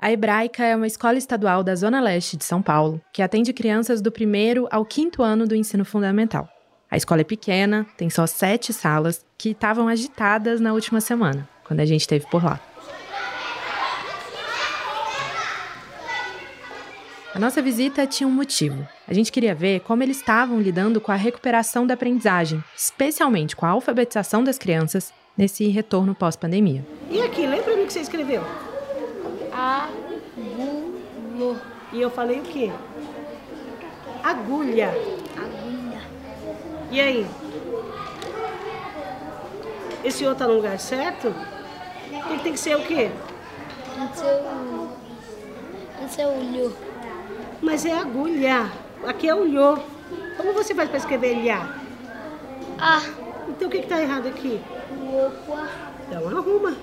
A Hebraica é uma escola estadual da Zona Leste de São Paulo que atende crianças do primeiro ao quinto ano do ensino fundamental. A escola é pequena, tem só sete salas que estavam agitadas na última semana, quando a gente esteve por lá. A nossa visita tinha um motivo. A gente queria ver como eles estavam lidando com a recuperação da aprendizagem, especialmente com a alfabetização das crianças nesse retorno pós-pandemia. E aqui, lembra o que você escreveu? Agulho. E eu falei o quê? Agulha. Agulha. E aí? Esse outro tá no lugar certo? Ele tem que ser o quê? Tem que ser o. Tem que ser o olho. Mas é agulha. Aqui é olhô. Como você faz para escrever lhá? Ah, Então o que está errado aqui? opa. Então arruma.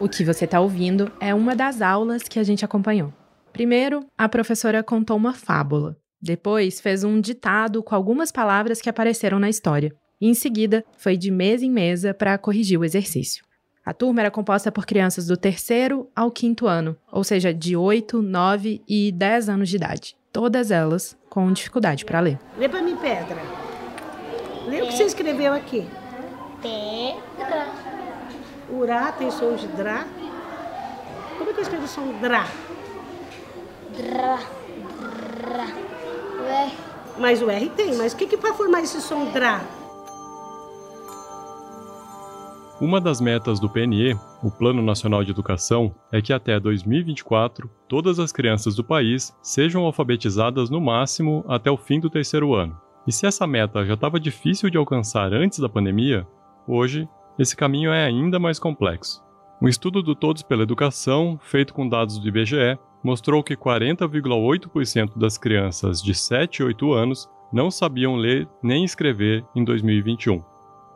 O que você está ouvindo é uma das aulas que a gente acompanhou. Primeiro, a professora contou uma fábula. Depois, fez um ditado com algumas palavras que apareceram na história. E, em seguida, foi de mesa em mesa para corrigir o exercício. A turma era composta por crianças do terceiro ao quinto ano, ou seja, de 8, 9 e 10 anos de idade. Todas elas com dificuldade para ler. Lê para mim, pedra. Lê o que você escreveu aqui. Pedra. Urá tem som de drá. Como é que eu escrevo o som drá? Dra. Dra. Ué. Mas o R tem, mas o que que para formar esse som drá? Uma das metas do PNE, o Plano Nacional de Educação, é que até 2024 todas as crianças do país sejam alfabetizadas no máximo até o fim do terceiro ano. E se essa meta já estava difícil de alcançar antes da pandemia, hoje esse caminho é ainda mais complexo. Um estudo do Todos pela Educação, feito com dados do IBGE, mostrou que 40,8% das crianças de 7 e 8 anos não sabiam ler nem escrever em 2021.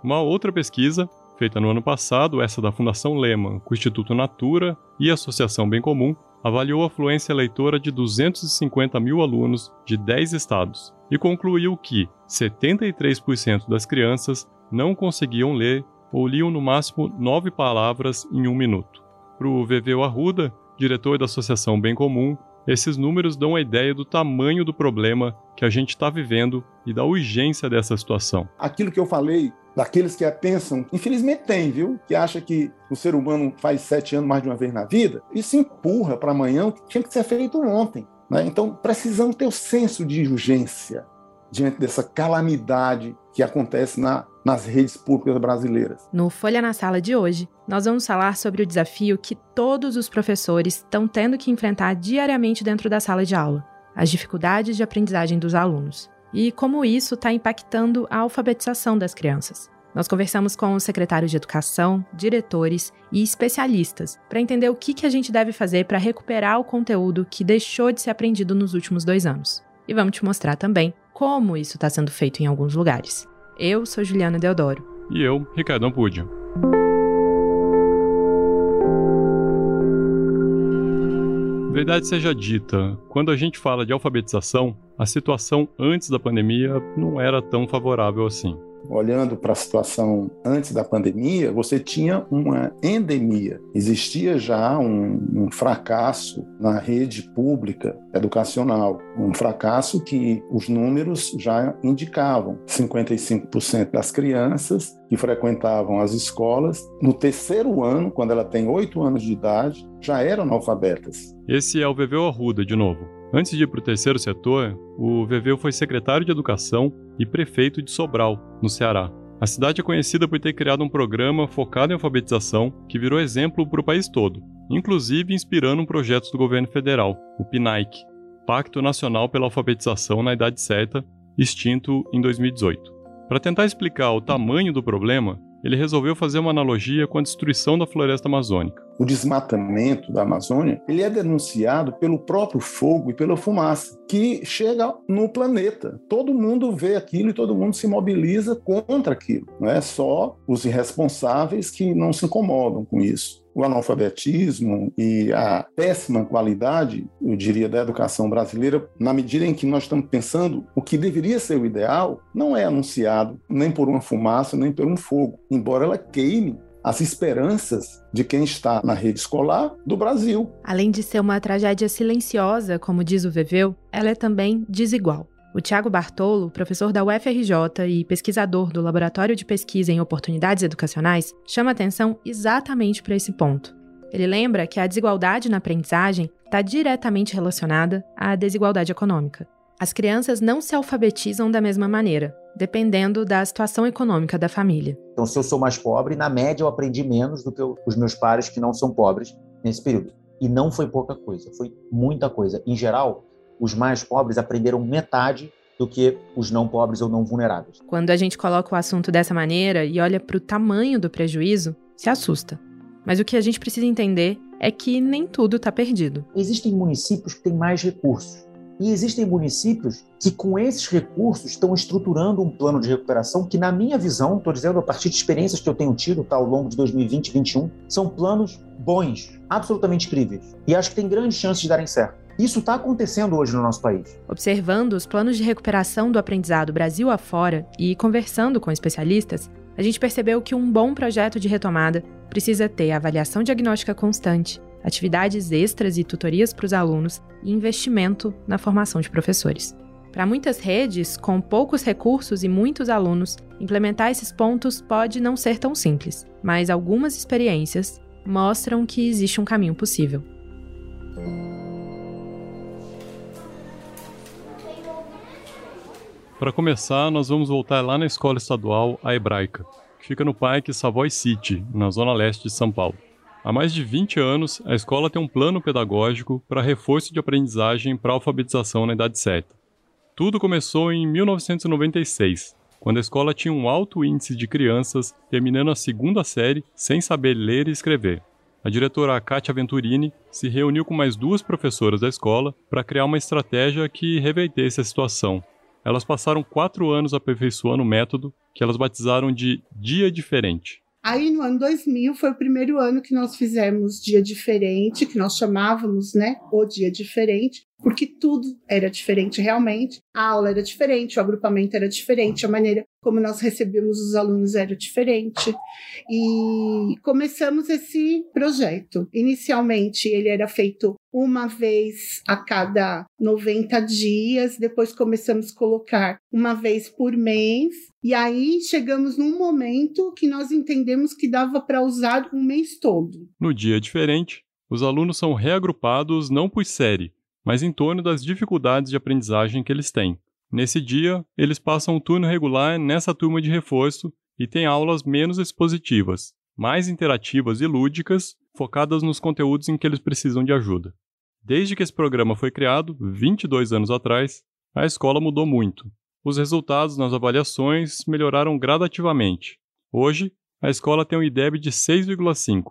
Uma outra pesquisa, feita no ano passado, essa da Fundação Lehman, com o Instituto Natura e a Associação Bem Comum, avaliou a fluência leitora de 250 mil alunos de 10 estados e concluiu que 73% das crianças não conseguiam ler ou liam no máximo nove palavras em um minuto. Para o Veveu Arruda, diretor da Associação Bem Comum, esses números dão a ideia do tamanho do problema que a gente está vivendo e da urgência dessa situação. aquilo que eu falei daqueles que pensam, infelizmente tem, viu? Que acha que o ser humano faz sete anos mais de uma vez na vida, isso empurra para amanhã o que tinha que ser feito ontem. Né? Então precisamos ter o senso de urgência diante dessa calamidade que acontece na, nas redes públicas brasileiras. No Folha na Sala de hoje, nós vamos falar sobre o desafio que todos os professores estão tendo que enfrentar diariamente dentro da sala de aula: as dificuldades de aprendizagem dos alunos e como isso está impactando a alfabetização das crianças. Nós conversamos com os secretários de educação, diretores e especialistas para entender o que, que a gente deve fazer para recuperar o conteúdo que deixou de ser aprendido nos últimos dois anos. E vamos te mostrar também como isso está sendo feito em alguns lugares. Eu sou Juliana Deodoro. E eu, Ricardo Ampudio. Verdade seja dita, quando a gente fala de alfabetização, a situação antes da pandemia não era tão favorável assim. Olhando para a situação antes da pandemia, você tinha uma endemia. Existia já um, um fracasso na rede pública educacional, um fracasso que os números já indicavam. 55% das crianças que frequentavam as escolas, no terceiro ano, quando ela tem 8 anos de idade, já eram analfabetas. Esse é o Veveu Arruda, de novo. Antes de ir para o terceiro setor, o Veveu foi secretário de Educação e prefeito de Sobral, no Ceará. A cidade é conhecida por ter criado um programa focado em alfabetização que virou exemplo para o país todo, inclusive inspirando um projeto do governo federal, o PNAIC, Pacto Nacional pela Alfabetização na Idade Certa, extinto em 2018. Para tentar explicar o tamanho do problema, ele resolveu fazer uma analogia com a destruição da floresta amazônica. O desmatamento da Amazônia, ele é denunciado pelo próprio fogo e pela fumaça, que chega no planeta. Todo mundo vê aquilo e todo mundo se mobiliza contra aquilo. Não é só os irresponsáveis que não se incomodam com isso o analfabetismo e a péssima qualidade, eu diria, da educação brasileira, na medida em que nós estamos pensando o que deveria ser o ideal, não é anunciado nem por uma fumaça, nem por um fogo, embora ela queime as esperanças de quem está na rede escolar do Brasil. Além de ser uma tragédia silenciosa, como diz o Veveu, ela é também desigual. O Tiago Bartolo, professor da UFRJ e pesquisador do Laboratório de Pesquisa em Oportunidades Educacionais, chama atenção exatamente para esse ponto. Ele lembra que a desigualdade na aprendizagem está diretamente relacionada à desigualdade econômica. As crianças não se alfabetizam da mesma maneira, dependendo da situação econômica da família. Então, se eu sou mais pobre, na média eu aprendi menos do que os meus pares que não são pobres nesse período. E não foi pouca coisa, foi muita coisa. Em geral, os mais pobres aprenderam metade do que os não pobres ou não vulneráveis. Quando a gente coloca o assunto dessa maneira e olha para o tamanho do prejuízo, se assusta. Mas o que a gente precisa entender é que nem tudo está perdido. Existem municípios que têm mais recursos. E existem municípios que, com esses recursos, estão estruturando um plano de recuperação que, na minha visão, estou dizendo a partir de experiências que eu tenho tido tá, ao longo de 2020 e 2021, são planos bons, absolutamente incríveis. E acho que tem grandes chances de darem certo. Isso está acontecendo hoje no nosso país. Observando os planos de recuperação do aprendizado Brasil afora e conversando com especialistas, a gente percebeu que um bom projeto de retomada precisa ter avaliação diagnóstica constante, atividades extras e tutorias para os alunos e investimento na formação de professores. Para muitas redes, com poucos recursos e muitos alunos, implementar esses pontos pode não ser tão simples, mas algumas experiências mostram que existe um caminho possível. Para começar, nós vamos voltar lá na escola estadual, a Hebraica, que fica no Parque Savoy City, na zona leste de São Paulo. Há mais de 20 anos, a escola tem um plano pedagógico para reforço de aprendizagem para alfabetização na idade certa. Tudo começou em 1996, quando a escola tinha um alto índice de crianças terminando a segunda série sem saber ler e escrever. A diretora Kátia Venturini se reuniu com mais duas professoras da escola para criar uma estratégia que revertesse a situação elas passaram quatro anos aperfeiçoando o método que elas batizaram de Dia Diferente. Aí no ano 2000 foi o primeiro ano que nós fizemos Dia Diferente, que nós chamávamos, né, o Dia Diferente, porque tudo era diferente realmente. A aula era diferente, o agrupamento era diferente, a maneira como nós recebíamos os alunos era diferente. E começamos esse projeto. Inicialmente, ele era feito uma vez a cada 90 dias, depois começamos a colocar uma vez por mês, e aí chegamos num momento que nós entendemos que dava para usar um mês todo. No dia diferente, os alunos são reagrupados não por série, mas em torno das dificuldades de aprendizagem que eles têm. Nesse dia, eles passam o turno regular nessa turma de reforço e têm aulas menos expositivas, mais interativas e lúdicas, focadas nos conteúdos em que eles precisam de ajuda. Desde que esse programa foi criado, 22 anos atrás, a escola mudou muito. Os resultados nas avaliações melhoraram gradativamente. Hoje, a escola tem um IDEB de 6,5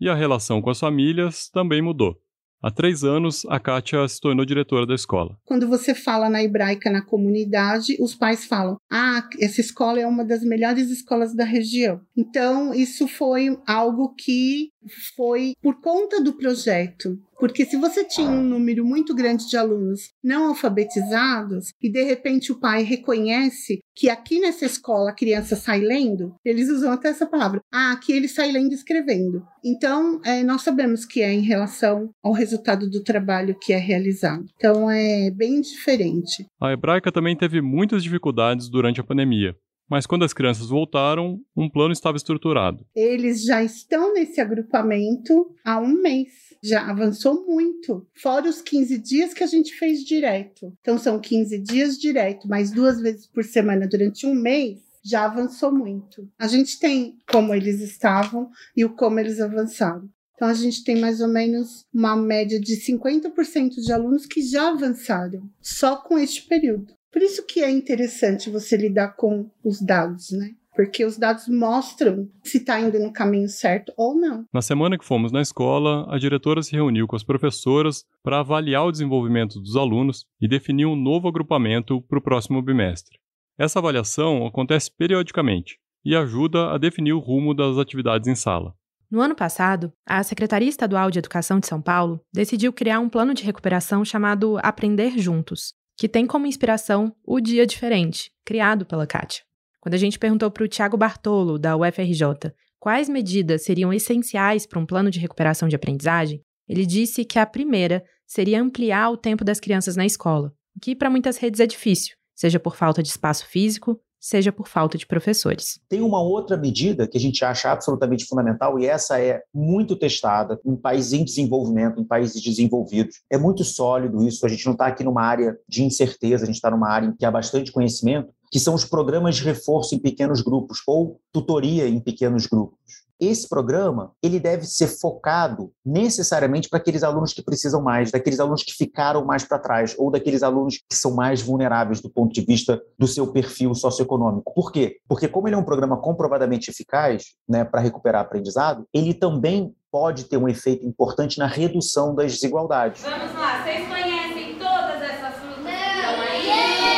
e a relação com as famílias também mudou. Há três anos, a Kátia se tornou diretora da escola. Quando você fala na hebraica na comunidade, os pais falam: ah, essa escola é uma das melhores escolas da região. Então, isso foi algo que foi por conta do projeto. Porque se você tinha um número muito grande de alunos não alfabetizados e de repente o pai reconhece que aqui nessa escola a criança sai lendo, eles usam até essa palavra. Ah, aqui ele sai lendo e escrevendo. Então, é, nós sabemos que é em relação ao resultado do trabalho que é realizado. Então, é bem diferente. A hebraica também teve muitas dificuldades durante a pandemia mas quando as crianças voltaram, um plano estava estruturado. Eles já estão nesse agrupamento há um mês. Já avançou muito. Fora os 15 dias que a gente fez direto. Então, são 15 dias direto, mais duas vezes por semana durante um mês. Já avançou muito. A gente tem como eles estavam e o como eles avançaram. Então, a gente tem mais ou menos uma média de 50% de alunos que já avançaram, só com este período. Por isso que é interessante você lidar com os dados, né? Porque os dados mostram se está indo no caminho certo ou não. Na semana que fomos na escola, a diretora se reuniu com as professoras para avaliar o desenvolvimento dos alunos e definir um novo agrupamento para o próximo bimestre. Essa avaliação acontece periodicamente e ajuda a definir o rumo das atividades em sala. No ano passado, a Secretaria Estadual de Educação de São Paulo decidiu criar um plano de recuperação chamado Aprender Juntos, que tem como inspiração o Dia Diferente, criado pela Kátia. Quando a gente perguntou para o Tiago Bartolo, da UFRJ, quais medidas seriam essenciais para um plano de recuperação de aprendizagem, ele disse que a primeira seria ampliar o tempo das crianças na escola, o que para muitas redes é difícil, seja por falta de espaço físico, seja por falta de professores. Tem uma outra medida que a gente acha absolutamente fundamental, e essa é muito testada em países em desenvolvimento, em países desenvolvidos. É muito sólido isso, a gente não está aqui numa área de incerteza, a gente está numa área em que há bastante conhecimento, que são os programas de reforço em pequenos grupos ou tutoria em pequenos grupos esse programa ele deve ser focado necessariamente para aqueles alunos que precisam mais, daqueles alunos que ficaram mais para trás ou daqueles alunos que são mais vulneráveis do ponto de vista do seu perfil socioeconômico. Por quê? Porque como ele é um programa comprovadamente eficaz, né, para recuperar aprendizado, ele também pode ter um efeito importante na redução das desigualdades. Vamos lá, vocês conhecem todas essas frutas que estão aí?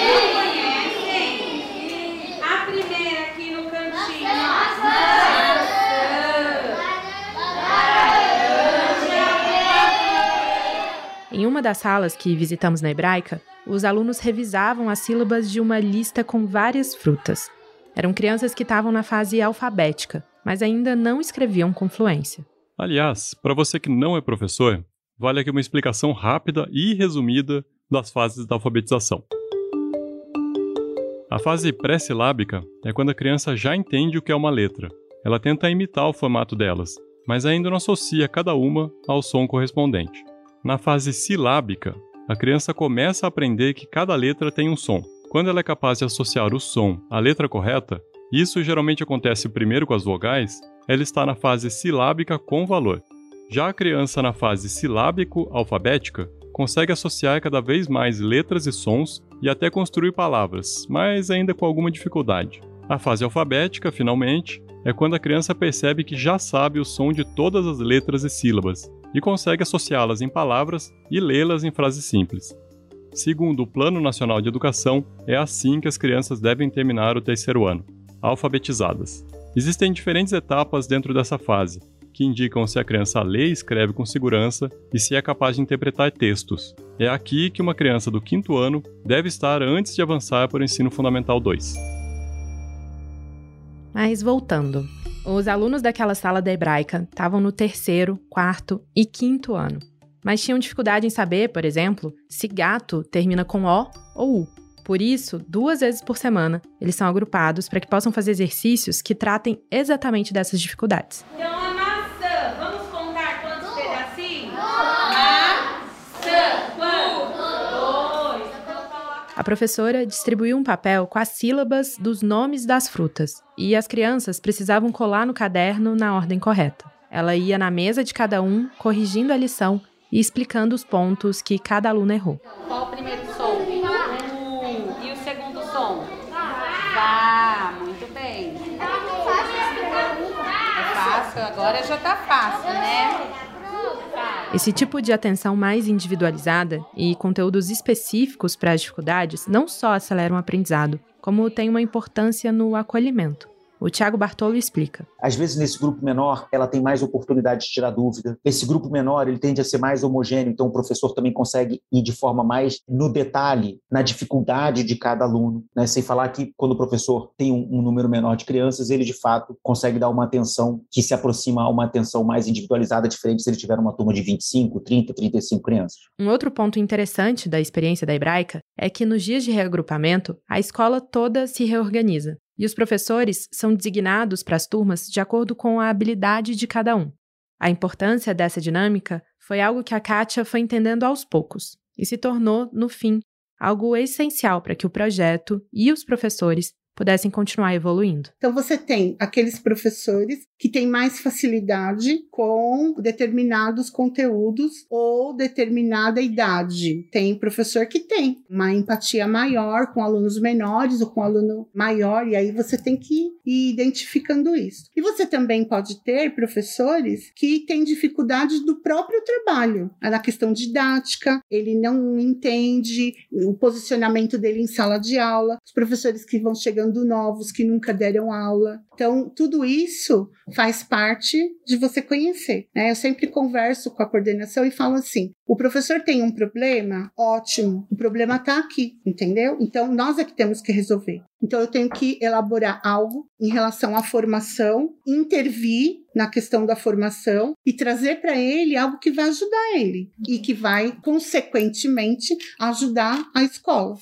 Não conhecem? A primeira aqui no cantinho. Em uma das salas que visitamos na Hebraica, os alunos revisavam as sílabas de uma lista com várias frutas. Eram crianças que estavam na fase alfabética, mas ainda não escreviam com fluência. Aliás, para você que não é professor, vale aqui uma explicação rápida e resumida das fases da alfabetização. A fase pré-silábica é quando a criança já entende o que é uma letra. Ela tenta imitar o formato delas, mas ainda não associa cada uma ao som correspondente. Na fase silábica, a criança começa a aprender que cada letra tem um som. Quando ela é capaz de associar o som à letra correta, isso geralmente acontece primeiro com as vogais, ela está na fase silábica com valor. Já a criança na fase silábico-alfabética consegue associar cada vez mais letras e sons e até construir palavras, mas ainda com alguma dificuldade. A fase alfabética, finalmente, é quando a criança percebe que já sabe o som de todas as letras e sílabas e consegue associá-las em palavras e lê-las em frases simples. Segundo o Plano Nacional de Educação, é assim que as crianças devem terminar o terceiro ano, alfabetizadas. Existem diferentes etapas dentro dessa fase, que indicam se a criança lê e escreve com segurança e se é capaz de interpretar textos. É aqui que uma criança do quinto ano deve estar antes de avançar para o ensino fundamental 2. Mas voltando, os alunos daquela sala da hebraica estavam no terceiro, quarto e quinto ano, mas tinham dificuldade em saber, por exemplo, se gato termina com O ou U. Por isso, duas vezes por semana, eles são agrupados para que possam fazer exercícios que tratem exatamente dessas dificuldades. Então a maçã, vamos contar quantos pedacinhos? Maçã, um, dois. A professora distribuiu um papel com as sílabas dos nomes das frutas e as crianças precisavam colar no caderno na ordem correta. Ela ia na mesa de cada um, corrigindo a lição e explicando os pontos que cada aluno errou. Qual o primeiro som? U. E o segundo som? Vá, muito bem. É fácil, agora já tá fácil, né? Esse tipo de atenção mais individualizada e conteúdos específicos para as dificuldades não só aceleram o aprendizado, como tem uma importância no acolhimento. O Tiago Bartolo explica. Às vezes, nesse grupo menor, ela tem mais oportunidade de tirar dúvida. Esse grupo menor, ele tende a ser mais homogêneo, então o professor também consegue ir de forma mais no detalhe, na dificuldade de cada aluno. Né? Sem falar que, quando o professor tem um, um número menor de crianças, ele, de fato, consegue dar uma atenção que se aproxima a uma atenção mais individualizada, diferente se ele tiver uma turma de 25, 30, 35 crianças. Um outro ponto interessante da experiência da hebraica é que nos dias de reagrupamento, a escola toda se reorganiza. E os professores são designados para as turmas de acordo com a habilidade de cada um. A importância dessa dinâmica foi algo que a Kátia foi entendendo aos poucos e se tornou, no fim, algo essencial para que o projeto e os professores pudessem continuar evoluindo. Então você tem aqueles professores que têm mais facilidade com determinados conteúdos ou determinada idade. Tem professor que tem uma empatia maior com alunos menores ou com aluno maior, e aí você tem que ir identificando isso. E você também pode ter professores que têm dificuldade do próprio trabalho, na questão didática, ele não entende o posicionamento dele em sala de aula, os professores que vão chegando incorporando novos que nunca deram aula. Então, tudo isso faz parte de você conhecer. Né? Eu sempre converso com a coordenação e falo assim: o professor tem um problema? Ótimo, o problema está aqui, entendeu? Então, nós é que temos que resolver. Então, eu tenho que elaborar algo em relação à formação, intervir na questão da formação e trazer para ele algo que vai ajudar ele e que vai, consequentemente, ajudar a escola.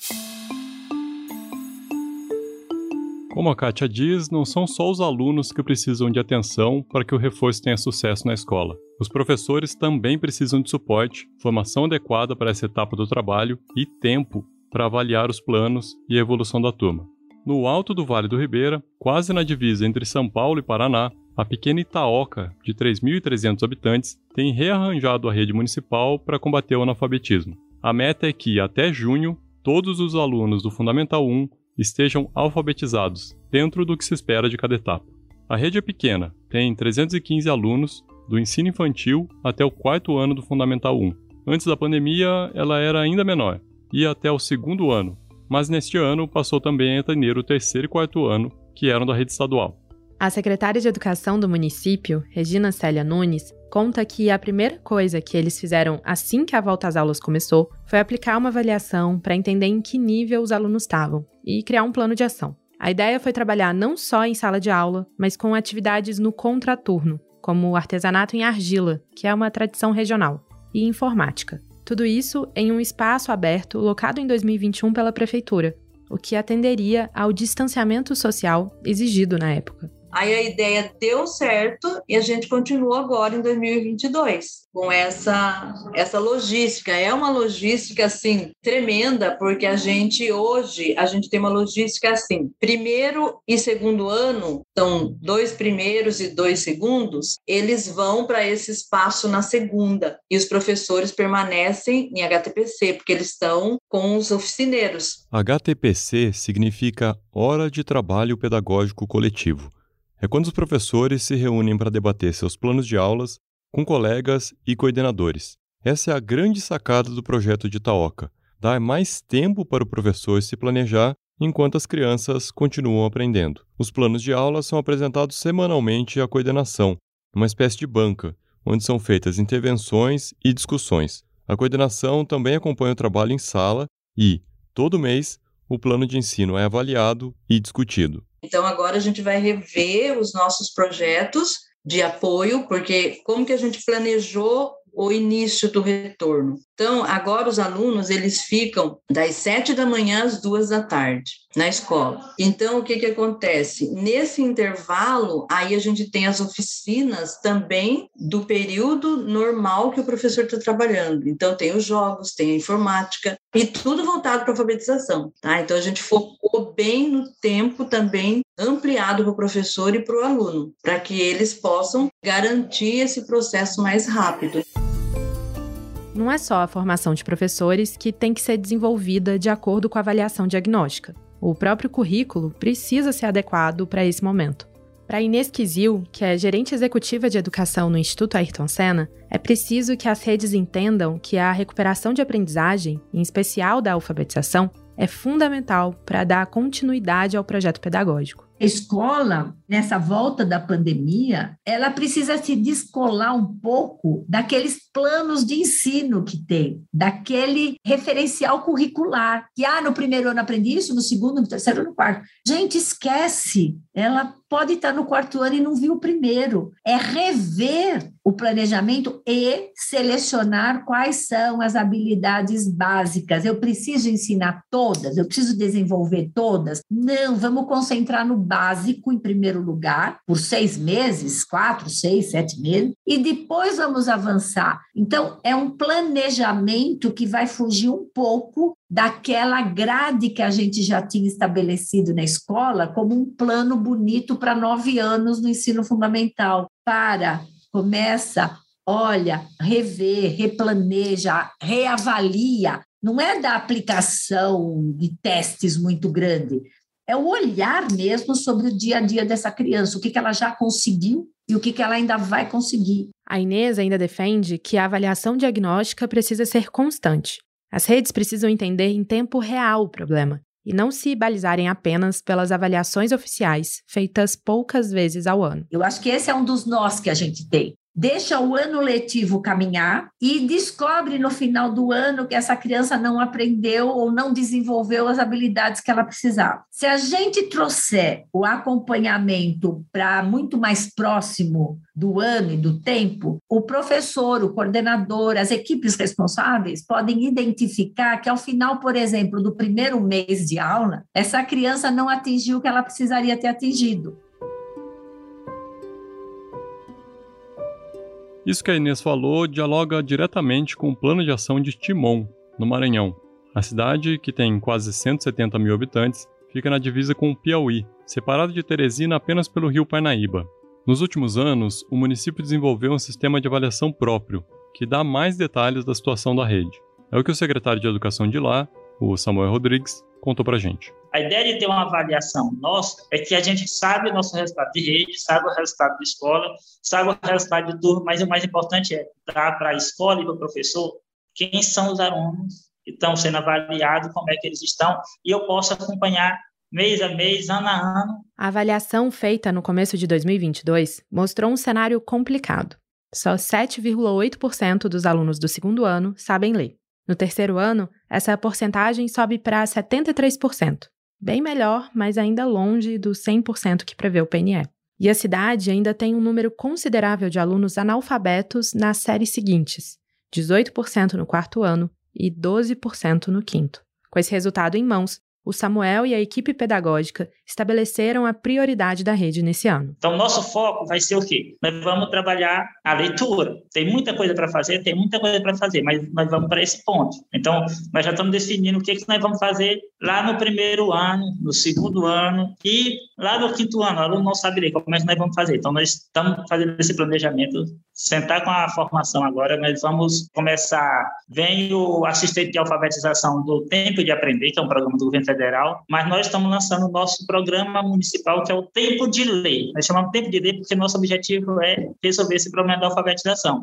Como a Kátia diz, não são só os alunos que precisam de atenção para que o reforço tenha sucesso na escola. Os professores também precisam de suporte, formação adequada para essa etapa do trabalho e tempo para avaliar os planos e a evolução da turma. No alto do Vale do Ribeira, quase na divisa entre São Paulo e Paraná, a pequena Itaoca, de 3.300 habitantes, tem rearranjado a rede municipal para combater o analfabetismo. A meta é que, até junho, todos os alunos do Fundamental 1 estejam alfabetizados, dentro do que se espera de cada etapa. A rede é pequena, tem 315 alunos, do ensino infantil até o quarto ano do Fundamental 1. Antes da pandemia, ela era ainda menor, ia até o segundo ano, mas neste ano passou também a atender o terceiro e quarto ano, que eram da rede estadual. A secretária de Educação do município, Regina Célia Nunes, conta que a primeira coisa que eles fizeram assim que a volta às aulas começou foi aplicar uma avaliação para entender em que nível os alunos estavam e criar um plano de ação. A ideia foi trabalhar não só em sala de aula, mas com atividades no contraturno, como artesanato em argila, que é uma tradição regional, e informática. Tudo isso em um espaço aberto locado em 2021 pela prefeitura, o que atenderia ao distanciamento social exigido na época. Aí a ideia deu certo e a gente continua agora em 2022 com essa essa logística. É uma logística assim tremenda porque a gente hoje a gente tem uma logística assim. Primeiro e segundo ano, são dois primeiros e dois segundos, eles vão para esse espaço na segunda e os professores permanecem em HTPC porque eles estão com os oficineiros. HTPC significa Hora de Trabalho Pedagógico Coletivo é quando os professores se reúnem para debater seus planos de aulas com colegas e coordenadores. Essa é a grande sacada do projeto de Itaoca, dar mais tempo para o professor se planejar enquanto as crianças continuam aprendendo. Os planos de aula são apresentados semanalmente à coordenação, uma espécie de banca, onde são feitas intervenções e discussões. A coordenação também acompanha o trabalho em sala e, todo mês, o plano de ensino é avaliado e discutido. Então, agora a gente vai rever os nossos projetos de apoio, porque como que a gente planejou o início do retorno. Então, agora os alunos, eles ficam das sete da manhã às duas da tarde na escola. Então, o que que acontece? Nesse intervalo, aí a gente tem as oficinas também do período normal que o professor está trabalhando. Então, tem os jogos, tem a informática, e tudo voltado para a alfabetização, tá? Então, a gente focou bem no tempo também ampliado para o professor e para o aluno, para que eles possam garantir esse processo mais rápido não é só a formação de professores que tem que ser desenvolvida de acordo com a avaliação diagnóstica. O próprio currículo precisa ser adequado para esse momento. Para Inês Kizil, que é gerente executiva de educação no Instituto Ayrton Senna, é preciso que as redes entendam que a recuperação de aprendizagem, em especial da alfabetização, é fundamental para dar continuidade ao projeto pedagógico. Escola, nessa volta da pandemia, ela precisa se descolar um pouco daqueles planos de ensino que tem, daquele referencial curricular, que ah, no primeiro ano aprendi isso, no segundo, no terceiro, no quarto. Gente, esquece. Ela pode estar no quarto ano e não viu o primeiro. É rever o planejamento e selecionar quais são as habilidades básicas. Eu preciso ensinar todas, eu preciso desenvolver todas. Não, vamos concentrar no básico em primeiro lugar, por seis meses, quatro, seis, sete meses, e depois vamos avançar. Então, é um planejamento que vai fugir um pouco daquela grade que a gente já tinha estabelecido na escola como um plano bonito para nove anos no ensino fundamental. Para começa, olha, rever, replaneja, reavalia. Não é da aplicação de testes muito grande, é o olhar mesmo sobre o dia a dia dessa criança, o que, que ela já conseguiu e o que, que ela ainda vai conseguir. A Inês ainda defende que a avaliação diagnóstica precisa ser constante. As redes precisam entender em tempo real o problema e não se balizarem apenas pelas avaliações oficiais, feitas poucas vezes ao ano. Eu acho que esse é um dos nós que a gente tem deixa o ano letivo caminhar e descobre no final do ano que essa criança não aprendeu ou não desenvolveu as habilidades que ela precisava. Se a gente trouxer o acompanhamento para muito mais próximo do ano e do tempo, o professor, o coordenador, as equipes responsáveis podem identificar que ao final, por exemplo, do primeiro mês de aula, essa criança não atingiu o que ela precisaria ter atingido. Isso que a Inês falou dialoga diretamente com o plano de ação de Timon, no Maranhão. A cidade, que tem quase 170 mil habitantes, fica na divisa com o Piauí, separado de Teresina apenas pelo rio Parnaíba. Nos últimos anos, o município desenvolveu um sistema de avaliação próprio, que dá mais detalhes da situação da rede. É o que o secretário de Educação de lá, o Samuel Rodrigues, contou pra gente. A ideia de ter uma avaliação nossa é que a gente sabe o nosso resultado de rede, sabe o resultado de escola, sabe o resultado de turma, mas o mais importante é dar para a escola e para o professor quem são os alunos que estão sendo avaliados, como é que eles estão, e eu posso acompanhar mês a mês, ano a ano. A avaliação feita no começo de 2022 mostrou um cenário complicado. Só 7,8% dos alunos do segundo ano sabem ler. No terceiro ano, essa porcentagem sobe para 73%, bem melhor, mas ainda longe dos 100% que prevê o PNE. E a cidade ainda tem um número considerável de alunos analfabetos nas séries seguintes, 18% no quarto ano e 12% no quinto. Com esse resultado em mãos, o Samuel e a equipe pedagógica estabeleceram a prioridade da rede nesse ano. Então, nosso foco vai ser o quê? Nós vamos trabalhar a leitura. Tem muita coisa para fazer, tem muita coisa para fazer, mas nós vamos para esse ponto. Então, nós já estamos definindo o que, que nós vamos fazer lá no primeiro ano, no segundo ano e lá no quinto ano. O aluno não sabe ler, como é que nós vamos fazer? Então, nós estamos fazendo esse planejamento, sentar com a formação agora, nós vamos começar. Vem o assistente de alfabetização do Tempo de Aprender, que é um programa do governo federal, mas nós estamos lançando o nosso programa municipal, que é o Tempo de Ler. Nós chamamos Tempo de Ler porque nosso objetivo é resolver esse problema da alfabetização.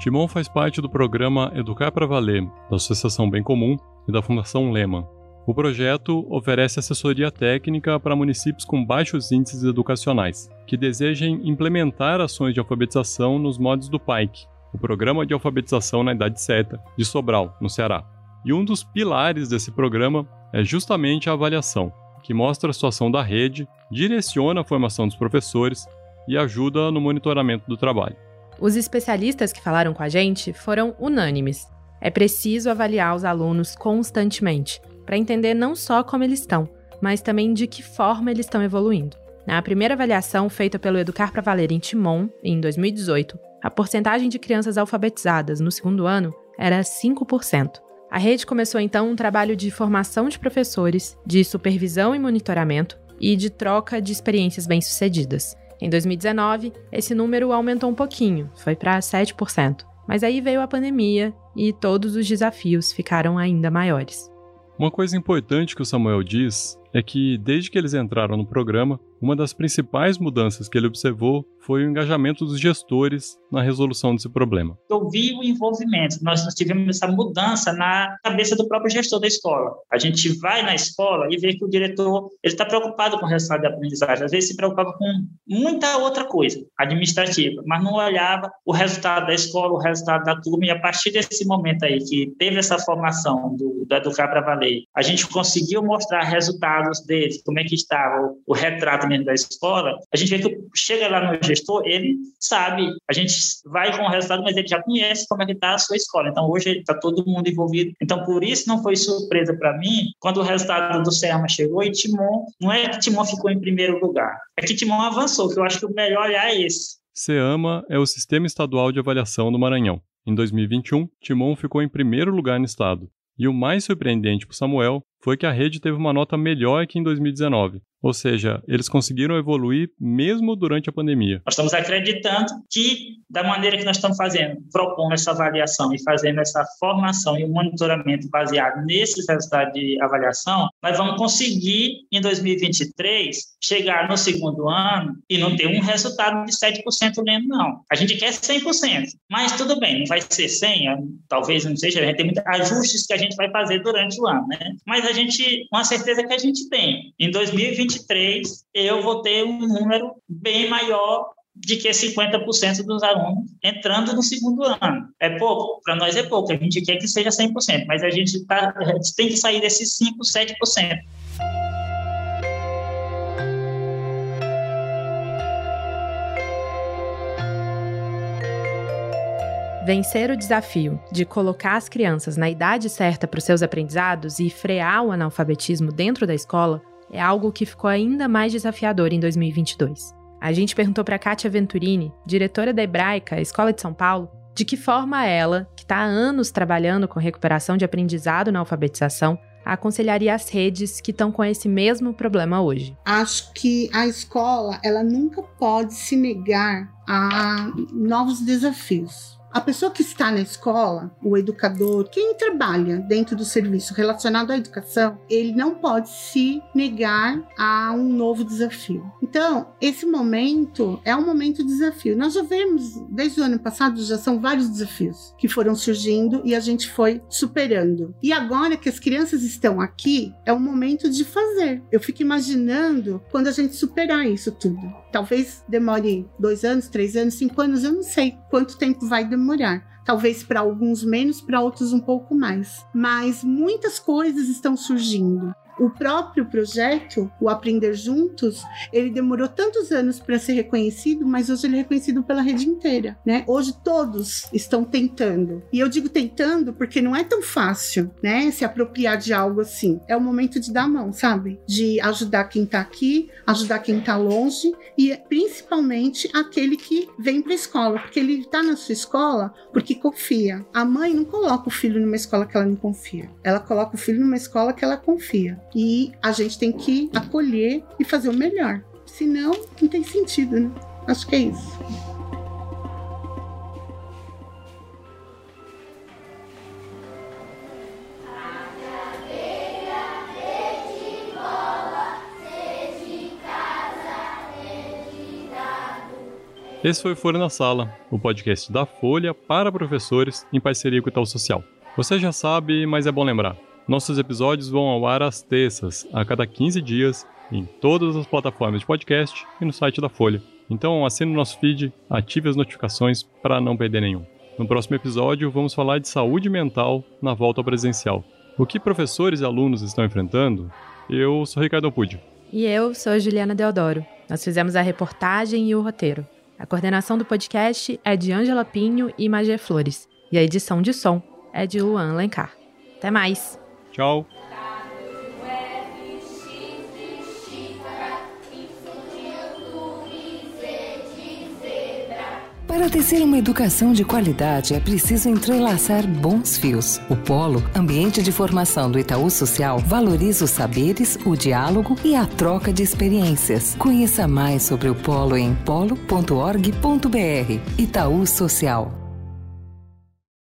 Timon faz parte do programa Educar para Valer, da Associação Bem Comum e da Fundação Lema. O projeto oferece assessoria técnica para municípios com baixos índices educacionais, que desejem implementar ações de alfabetização nos modos do PAIC, o Programa de Alfabetização na Idade Certa, de Sobral, no Ceará. E um dos pilares desse programa é justamente a avaliação, que mostra a situação da rede, direciona a formação dos professores e ajuda no monitoramento do trabalho. Os especialistas que falaram com a gente foram unânimes. É preciso avaliar os alunos constantemente, para entender não só como eles estão, mas também de que forma eles estão evoluindo. Na primeira avaliação feita pelo Educar para Valer em Timon, em 2018, a porcentagem de crianças alfabetizadas no segundo ano era 5%. A rede começou então um trabalho de formação de professores, de supervisão e monitoramento e de troca de experiências bem-sucedidas. Em 2019, esse número aumentou um pouquinho, foi para 7%. Mas aí veio a pandemia e todos os desafios ficaram ainda maiores. Uma coisa importante que o Samuel diz é que, desde que eles entraram no programa, uma das principais mudanças que ele observou foi o engajamento dos gestores na resolução desse problema. Eu vi o envolvimento, nós tivemos essa mudança na cabeça do próprio gestor da escola. A gente vai na escola e vê que o diretor ele está preocupado com o resultado da aprendizagem, às vezes se preocupava com muita outra coisa administrativa, mas não olhava o resultado da escola, o resultado da turma, e a partir desse momento aí que teve essa formação do, do Educar para Valer, a gente conseguiu mostrar resultados deles, como é que estava o, o retrato da escola, a gente vê que chega lá no gestor, ele sabe, a gente vai com o resultado, mas ele já conhece como é que está a sua escola. Então, hoje está todo mundo envolvido. Então, por isso não foi surpresa para mim quando o resultado do SERMA chegou e Timon, não é que Timon ficou em primeiro lugar, é que Timon avançou, que eu acho que o melhor é esse. SEAMA é o Sistema Estadual de Avaliação do Maranhão. Em 2021, Timon ficou em primeiro lugar no estado. E o mais surpreendente para Samuel foi que a rede teve uma nota melhor que em 2019, Ou seja, eles conseguiram evoluir mesmo durante a pandemia. Nós estamos acreditando que, da maneira que nós estamos fazendo, propondo essa avaliação e fazendo essa formação e o monitoramento baseado nesses resultados de avaliação, nós vamos conseguir, em 2023, chegar no segundo ano e não ter um resultado de 7% lendo, não. A gente quer 100%, mas tudo bem, não vai ser 100%, talvez não seja, a gente tem muitos ajustes que a gente vai fazer durante o ano, né? Mas a gente, uma certeza que a gente tem, em 2023, eu vou ter um número bem maior de que 50% dos alunos entrando no segundo ano. É pouco? Para nós é pouco, a gente quer que seja 100%, mas a gente, tá, a gente tem que sair desses 5%, 7%. Vencer o desafio de colocar as crianças na idade certa para os seus aprendizados e frear o analfabetismo dentro da escola é algo que ficou ainda mais desafiador em 2022. A gente perguntou para Kátia Venturini, diretora da Hebraica, Escola de São Paulo, de que forma ela, que está há anos trabalhando com recuperação de aprendizado na alfabetização, aconselharia as redes que estão com esse mesmo problema hoje? Acho que a escola ela nunca pode se negar a novos desafios. A pessoa que está na escola, o educador, quem trabalha dentro do serviço relacionado à educação, ele não pode se negar a um novo desafio. Então, esse momento é um momento de desafio. Nós já vemos, desde o ano passado, já são vários desafios que foram surgindo e a gente foi superando. E agora que as crianças estão aqui, é o momento de fazer. Eu fico imaginando quando a gente superar isso tudo. Talvez demore dois anos, três anos, cinco anos, eu não sei quanto tempo vai demorar. Talvez para alguns menos, para outros um pouco mais. Mas muitas coisas estão surgindo. O próprio projeto, o Aprender Juntos, ele demorou tantos anos para ser reconhecido, mas hoje ele é reconhecido pela rede inteira, né? Hoje todos estão tentando. E eu digo tentando porque não é tão fácil, né, se apropriar de algo assim. É o momento de dar a mão, sabe? De ajudar quem está aqui, ajudar quem está longe e principalmente aquele que vem para a escola, porque ele está na sua escola porque confia. A mãe não coloca o filho numa escola que ela não confia. Ela coloca o filho numa escola que ela confia e a gente tem que acolher e fazer o melhor. Senão, não tem sentido, né? Acho que é isso. Esse foi Folha na Sala, o podcast da Folha para professores em parceria com o Itaú Social. Você já sabe, mas é bom lembrar. Nossos episódios vão ao ar às terças, a cada 15 dias, em todas as plataformas de podcast e no site da Folha. Então assine o nosso feed, ative as notificações para não perder nenhum. No próximo episódio, vamos falar de saúde mental na volta presencial. O que professores e alunos estão enfrentando? Eu sou Ricardo Pudio. E eu sou Juliana Deodoro. Nós fizemos a reportagem e o roteiro. A coordenação do podcast é de Ângela Pinho e Magé Flores. E a edição de som é de Luan Lencar. Até mais! Tchau. Para tecer uma educação de qualidade é preciso entrelaçar bons fios. O Polo, ambiente de formação do Itaú Social, valoriza os saberes, o diálogo e a troca de experiências. Conheça mais sobre o Polo em polo.org.br. Itaú Social.